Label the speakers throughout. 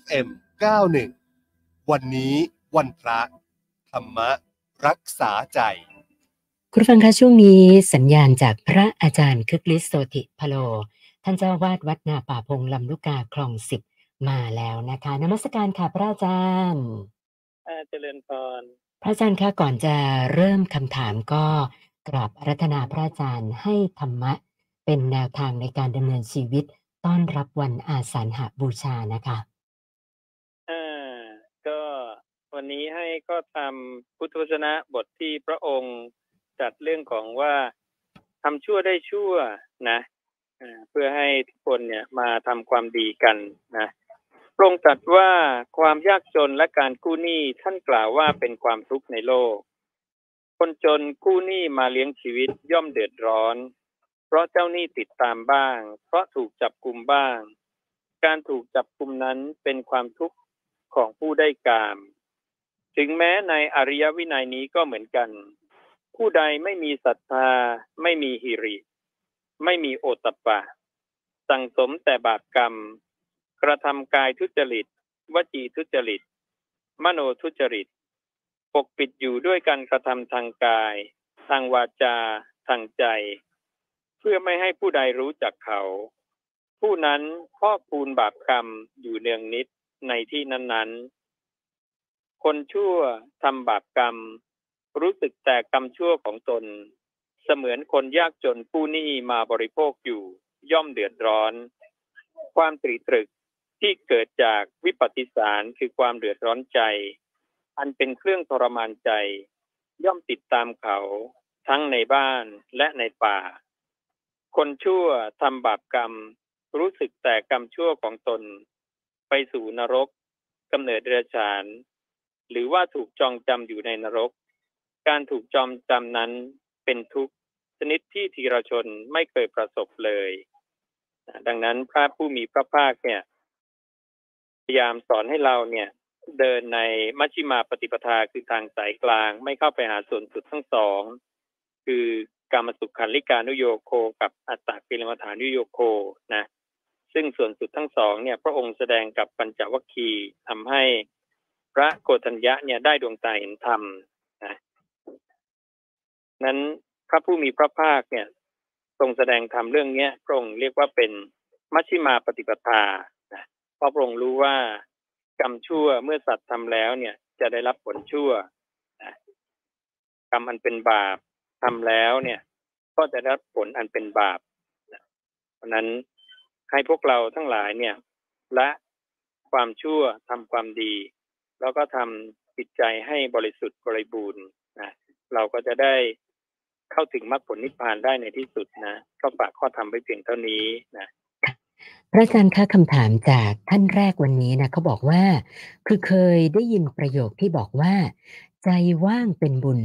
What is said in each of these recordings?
Speaker 1: FM 91 วันนี้วันพระธรรมรักษาใจ
Speaker 2: คุณฟังคะช่วงนี้สัญญาณจากพระอาจารย์คึกฤทธิ์โสติพโล ท่านเจ้าวาดวัดนาป่าพงลำลูกกาคลองสิบมาแล้วนะคะนมัสการค่ะพระอาจารย์
Speaker 3: เจริญพร
Speaker 2: พระอาจารย์คะก่อนจะเริ่มคำถามก็กราบอารัธนาพระอาจารย์ให้ธรรมะ เป็นแนวทางในการดำเนินชีวิตต้อนรับวันอาสาฬหบูชานะคะ
Speaker 3: อ่าก็ วันนี้ให้ก็ทำพุทธวจนะบทที่พระองค์จัดเรื่องของว่าทำชั่วได้ชั่วนะเพื่อให้ทุกคนเนี่ยมาทำความดีกันนะพระองค์ตรัสว่าความยากจนและการกู้หนี้ท่านกล่าวว่าเป็นความทุกข์ในโลก คนจนกู้หนี้มาเลี้ยงชีวิตย่อมเดือดร้อน เพราะเจ้าหนี้ติดตามบ้าง เพราะถูกจับกลุ่มบ้าง การถูกจับกลุ่มนั้นเป็นความทุกข์ของผู้ได้กาม ถึงแม้ในอริยวินัยนี้ก็เหมือนกัน ผู้ใดไม่มีศรัทธา ไม่มีหิริ ไม่มีโอตปะ สั่งสมแต่บาปกรรม กระทำกายทุจริต วจีทุจริต มโนทุจริต ปกปิดอยู่ด้วยการกระทำทางกาย ทางวาจา ทางใจ เพื่อไม่ให้ผู้ใดรู้จักเขา ผู้นั้นพ่อกพูนบาปกรรมอยู่เนืองนิดในที่นั้นๆ คนชั่วทำบาปกรรม รู้สึกแต่กรรมชั่วของตน เสมือนคนยากจนผู้หนี้มาบริโภคอยู่ย่อมเดือดร้อน ความตรีตรึกที่เกิดจากวิปัสสิสารคือความเดือดร้อนใจ อันเป็นเครื่องทรมานใจ ย่อมติดตามเขา ทั้งในบ้านและในป่า คนชั่วทำบาปกรรม รู้สึกแต่กรรมชั่วของตน ไปสู่นรกกำเนิดเดรัจฉาน หรือว่าถูกจองจำอยู่ในนรก การถูกจองจำนั้นเป็นทุกข์ชนิดที่ทีรชนไม่เคยประสบเลย ดังนั้นพระผู้มีพระภาคเนี่ยพยายามสอนให้เราเนี่ย เดินในมัชฌิมาปฏิปทาคือทางสายกลาง ไม่เข้าไปหาส่วนสุดทั้งสอง คือกรรมสุขขันลิกานุโยโคกับอัตตกิลมัฐานุโยโคนะซึ่งส่วนสุดทั้งสองเนี่ย พระองค์แสดงกับปัญจวัคคีย์ทำให้ พระโกฏัญญะเนี่ยได้ดวงตาเห็นธรรมนะนั้นพระผู้มีพระภาคเนี่ย ทรงแสดงธรรมเรื่องเนี้ยพระองค์เรียกว่าเป็นมัชฌิมาปฏิปทานะเพราะพระองค์รู้ว่ากรรมชั่วเมื่อสัตว์ทำแล้วเนี่ย จะได้รับผลชั่วนะกรรมอันเป็นบาปทำแล้วเนี่ย ก็จะได้รับผลอันเป็นบาปนะเพราะนั้นให้พวกเราทั้งหลายเนี่ยละความชั่วทำความดี แล้วก็ทำจิตใจให้บริสุทธิ์บริบูรณ์นะเราก็จะได้เข้าถึงมรรคผลนิพพานได้ในที่สุดนะก็ฝากข้อธรรมไว้เพียงเท่านี้นะ
Speaker 2: พระอาจารย์คะคำถามจากท่านแรกวันนี้นะเขาบอกว่า คือเคยได้ยินประโยคที่บอกว่า ใจว่างเป็นบุญ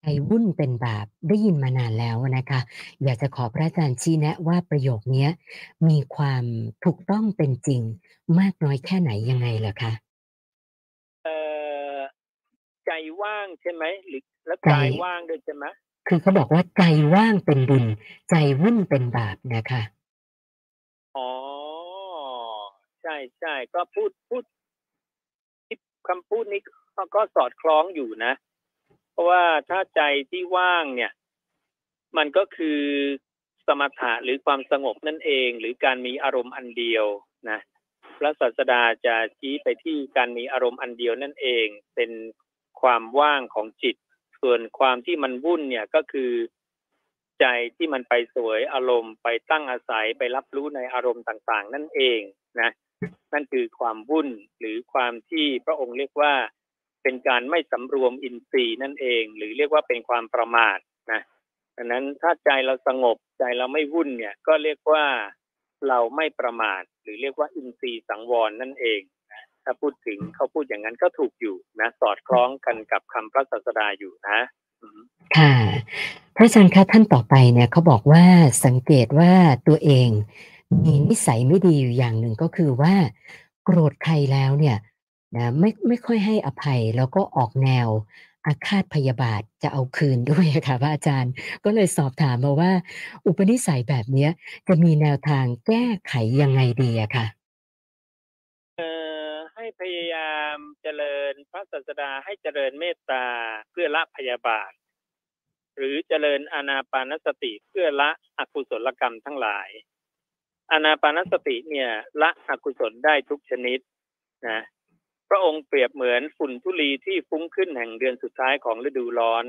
Speaker 2: ใจวุ่นเป็นบาปได้ยินมานานแล้วนะคะ อยากจะขอพระอาจารย์ชี้แนะว่าประโยคนี้มีความถูกต้องเป็นจริงมากน้อยแค่ไหนยังไงเหรอคะ
Speaker 3: ใจว่างใช่ไหมหรือแล้ว
Speaker 2: ใจ
Speaker 3: กายว่างด้วยใช่ไหม
Speaker 2: คือเขาบอกว่าใจว่างเป็นบุญ ใจวุ่นเป็นบาปนะคะ
Speaker 3: อ๋อใช่ใช่ก็พูดพูดคำพูดนี้ก็ก็สอดคล้องอยู่นะ เพราะว่าถ้าใจที่ว่างเนี่ย มันก็คือสมถะหรือความสงบนั่นเอง หรือการมีอารมณ์อันเดียวนะพระศาสดาจะชี้ไปที่การมีอารมณ์อันเดียวนั่นเอง เป็น ความว่างของจิต ส่วนความที่มันวุ่นเนี่ยก็คือ ใจที่มันไปสวยอารมณ์ไปตั้งอาศัยไปรับรู้ในอารมณ์ต่างๆ นั่นเองนะนั่นคือความวุ่นหรือความที่พระองค์เรียกว่าเป็นการไม่สำรวมอินทรีย์นั่นเอง หรือเรียกว่าเป็นความประมาทนะดังนั้นถ้าใจเราสงบใจเราไม่วุ่นเนี่ย ก็เรียกว่าเราไม่ประมาทหรือเรียกว่าอินทรีย์สังวรนั่นเอง ถ้าพูดถึงเขาพูดอย่างนั้นก็ถูกอยู่นะสอดคล้องกันกับคำพระศาสดาอยู่นะ
Speaker 2: ค่ะ พระอาจารย์คะท่านต่อไปเนี่ยเขาบอกว่าสังเกตว่าตัวเองมีนิสัยไม่ดีอยู่อย่างหนึ่งก็คือว่า โกรธใครแล้วเนี่ยนะไม่ไม่ค่อยให้อภัยแล้วก็ออกแนวอาฆาตพยาบาทจะเอาคืนด้วยค่ะพระอาจารย์ก็เลยสอบถามมาว่า อุปนิสัยแบบเนี้ยจะมีแนวทางแก้ไขยังไงดีอะค่ะ
Speaker 3: เอ่อ ให้พยายามเจริญพระศาสดาให้เจริญเมตตาเพื่อละพยาบาท หรือเจริญอานาปานสติเพื่อละอกุศลกรรมทั้งหลาย อานาปานสติเนี่ยละอกุศลได้ทุกชนิดนะพระองค์เปรียบเหมือนฝุ่นทุลีที่ฟุ้งขึ้นแห่งเดือนสุดท้ายของฤดูร้อน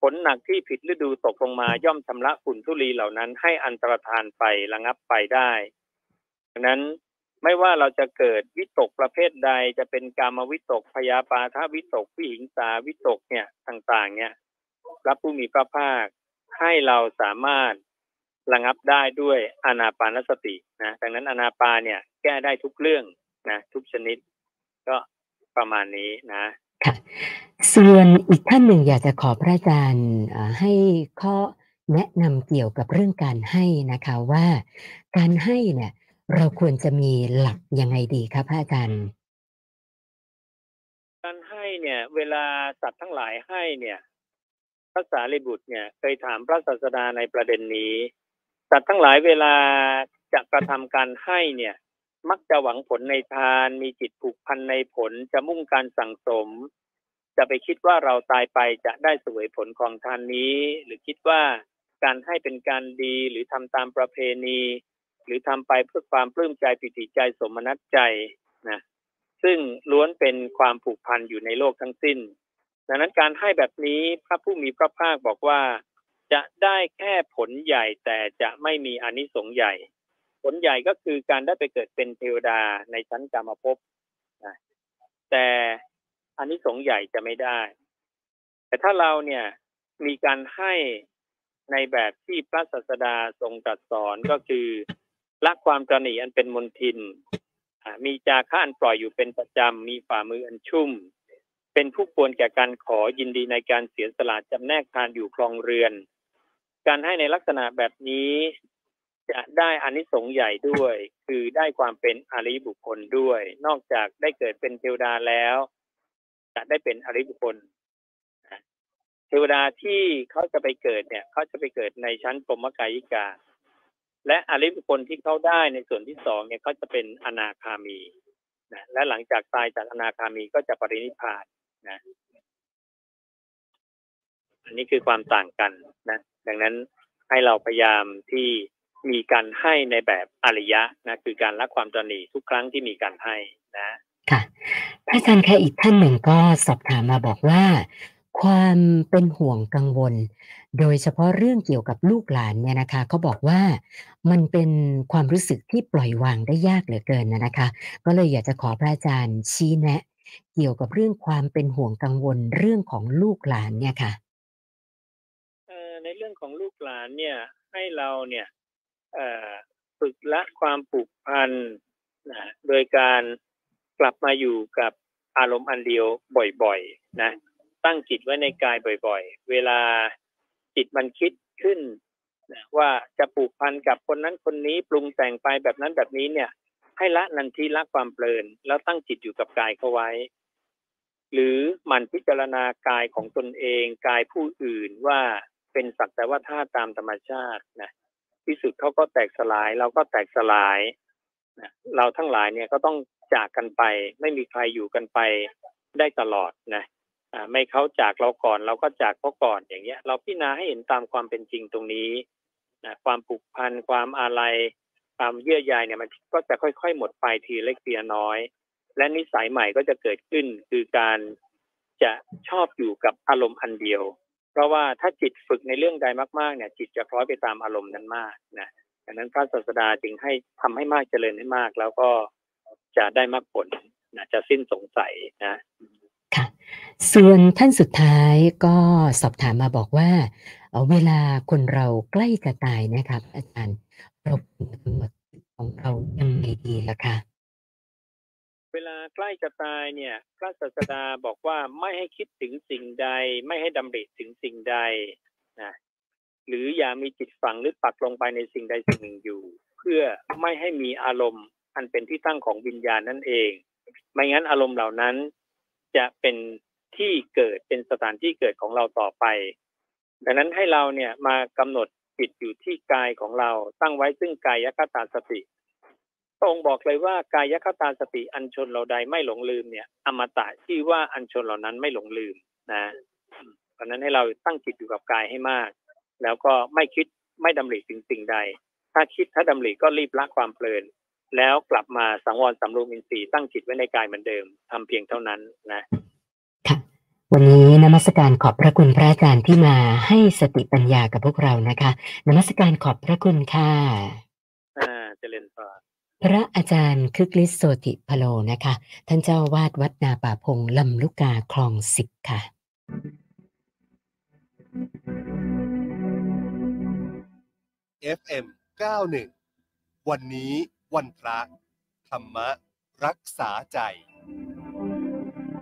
Speaker 3: ฝนหนักที่ผิดฤดูตกลงมาย่อมชำระฝุ่นทุลีเหล่านั้นให้อันตรธานไประงับไปได้ ดังนั้น ไม่ว่าเราจะเกิดวิตกประเภทใดจะเป็นกามวิตกพยาปาทวิตกวิหิงสาวิตกเนี่ยต่าง ๆ เนี่ยพระผู้มีพระภาคให้เราสามารถระงับได้ด้วยอนาปานสตินะดังนั้นอนาปาเนี่ยแก้ได้ทุกเรื่องนะทุกชนิด ก็ประมาณนี้นะ
Speaker 2: ค่ะส่วนอีกท่านหนึ่งอยากจะขอพระอาจารย์ให้ข้อแนะนำเกี่ยวกับเรื่องการให้นะคะว่า การให้เนี่ย เราควรจะมีหลักยังไงดีครับพระอาจารย์
Speaker 3: การให้เนี่ย เวลาสัตว์ทั้งหลายให้เนี่ยพระสารีบุตรเนี่ยเคยถามพระศาสดาในประเด็นนี้สัตว์ทั้งหลายเวลาจะกระทำการให้เนี่ย มักจะหวังผลในทาน มีจิตผูกพันในผลจะมุ่งการสั่งสม จะไปคิดว่าเราตายไปจะได้สวยผลของทานนี้ หรือคิดว่าการให้เป็นการดีหรือทำตามประเพณี หรือทำไปเพื่อความปลื้มใจปิติใจสมนัตใจนะซึ่งล้วนเป็นความผูกพันอยู่ในโลกทั้งสิ้น ดังนั้นการให้แบบนี้พระผู้มีพระภาคบอกว่า จะได้แค่ผลใหญ่แต่จะไม่มีอนิสงส์ใหญ่ ผลใหญ่ก็คือการได้ไปเกิดเป็นเทวดาในชั้นกามภพนะแต่อนิสงส์ใหญ่จะไม่ได้ แต่ถ้าเราเนี่ยมีการให้ในแบบที่พระศาสดาทรงตรัสสอนก็คือ ละความตระหนี่อันเป็นมนทิน มีจาคะอันปล่อยอยู่เป็นประจำ มีฝ่ามืออันชุ่ม เป็นผู้ควรแก่การขอยินดีในการเสียสละจำแนกทานอยู่คลองเรือน การให้ในลักษณะแบบนี้ จะได้อานิสงส์ใหญ่ด้วย คือได้ความเป็นอริบุคคลด้วย นอกจากได้เกิดเป็นเทวดาแล้ว จะได้เป็นอริบุคคลเทวดาที่เขาจะไปเกิดเนี่ย เขาจะไปเกิดในชั้นปมกายิกา และอริยบุคคลที่เขาได้ในส่วนที่สองเนี่ยเขาจะเป็นอนาคามีนะและหลังจากตายจากอนาคามีก็จะปรินิพพานนะอันนี้คือความต่างกันนะ ดังนั้นให้เราพยายามที่มีการให้ในแบบอริยะนะคือการละความตระหนี่ทุกครั้งที่มีการให้นะ
Speaker 2: ค่ะพระอาจารย์คะอีกท่านหนึ่งก็สอบถามมาบอกว่า ความเป็นห่วงกังวล โดยเฉพาะเรื่องเกี่ยวกับลูกหลานเนี่ยนะคะเขาบอกว่ามันเป็นความรู้สึกที่ปล่อยวางได้ยากเหลือเกินนะคะ ก็เลยอยากจะขอพระอาจารย์ชี้แนะ เกี่ยวกับเรื่องความเป็นห่วงกังวลเรื่องของลูกหลานเนี่ยค่ะ
Speaker 3: เอ่อในเรื่องของลูกหลานเนี่ยให้เราเนี่ยฝึกละความผูกพันนะโดยการกลับมาอยู่กับอารมณ์อันเดียวบ่อยๆนะ ตั้งจิตไว้ในกายบ่อยๆ เวลาจิตมันคิดขึ้นว่าจะผูกพันกับคนนั้นคนนี้ปรุงแต่งไปแบบนั้นแบบนี้เนี่ย ให้ละนันทีละความเพลิน แล้วตั้งจิตอยู่กับกายเขาไว้ หรือมันพิจารณากายของตนเองกายผู้อื่นว่าเป็นสักแต่ว่าธาตุตามธรรมชาตินะที่สุดเขาก็แตกสลาย เราก็แตกสลายนะเราทั้งหลายเนี่ยก็ต้องจากกันไป ไม่มีใครอยู่กันไปได้ตลอดนะ ไม่เขาจากเราก่อนเราก็จากเขาก่อนอย่างเงี้ย เราพิจารณาให้เห็นตามความเป็นจริงตรงนี้นะความผูกพันความอาลัยความเยื่อใยเนี่ยมันก็จะค่อย ๆ หมดไปทีเล็กทีน้อย และนิสัยใหม่ก็จะเกิดขึ้นคือการจะชอบอยู่กับอารมณ์อันเดียว เพราะว่าถ้าจิตฝึกในเรื่องใดมากๆเนี่ย จิตจะคล้อยไปตามอารมณ์นั้นมากนะดังนั้นพระศาสดาจึงให้ทำให้มากเจริญให้มาก แล้วก็จะได้มากผลนะจะสิ้นสงสัยนะ
Speaker 2: ส่วนท่านสุดท้ายก็สอบถามมาบอกว่าเอ่อเวลาคนเราใกล้จะตายนะครับ อาจารย์เราควรกำหนดของเรายังไงดีล่ะคะ
Speaker 3: เวลาใกล้จะตายเนี่ย พระศาสดาบอกว่าไม่ให้คิดถึงสิ่งใด ไม่ให้ดำริถึงสิ่งใดนะหรืออย่ามีจิตฝังหรือปักลงไปในสิ่งใดสิ่งหนึ่งอยู่ เพื่อไม่ให้มีอารมณ์อันเป็นที่ตั้งของวิญญาณนั่นเอง ไม่งั้นอารมณ์เหล่านั้น จะเป็นที่เกิดเป็นสถานที่เกิดของเราต่อไป ดังนั้นให้เราเนี่ยมากำหนดจิตอยู่ที่กายของเราตั้งไว้ซึ่งกายคตาสติพระองค์บอกเลยว่ากายคตาสติอัญชนเราใดไม่หลงลืมเนี่ย อมตะที่ว่าอัญชนเหล่านั้นไม่หลงลืมนะเพราะนั้นให้เราตั้งจิตอยู่กับกายให้มาก แล้วก็ไม่คิดไม่ดำริถึงสิ่งใด ถ้าคิดถ้าดำริก็รีบละความเพลิน แล้วกลับมาสังวรสำรวมอินทรีย์ตั้งจิตไว้ในกายเหมือนเดิมทำเพียงเท่านั้นนะ
Speaker 2: ค่ะวันนี้นมัสการขอบพระคุณพระอาจารย์ที่มาให้สติปัญญากับพวกเรานะคะ นมัสการขอบพระคุณค่ะ
Speaker 3: อ่าเจริญพร
Speaker 2: พระอาจารย์คึกฤทธิ์โสติพโลนะคะ ท่านเจ้าวาดวัดนาป่าพงลำลูกกาคลองสิบค่ะ
Speaker 1: FM 91 วันนี้ วันพระ ธรรมรักษาใจ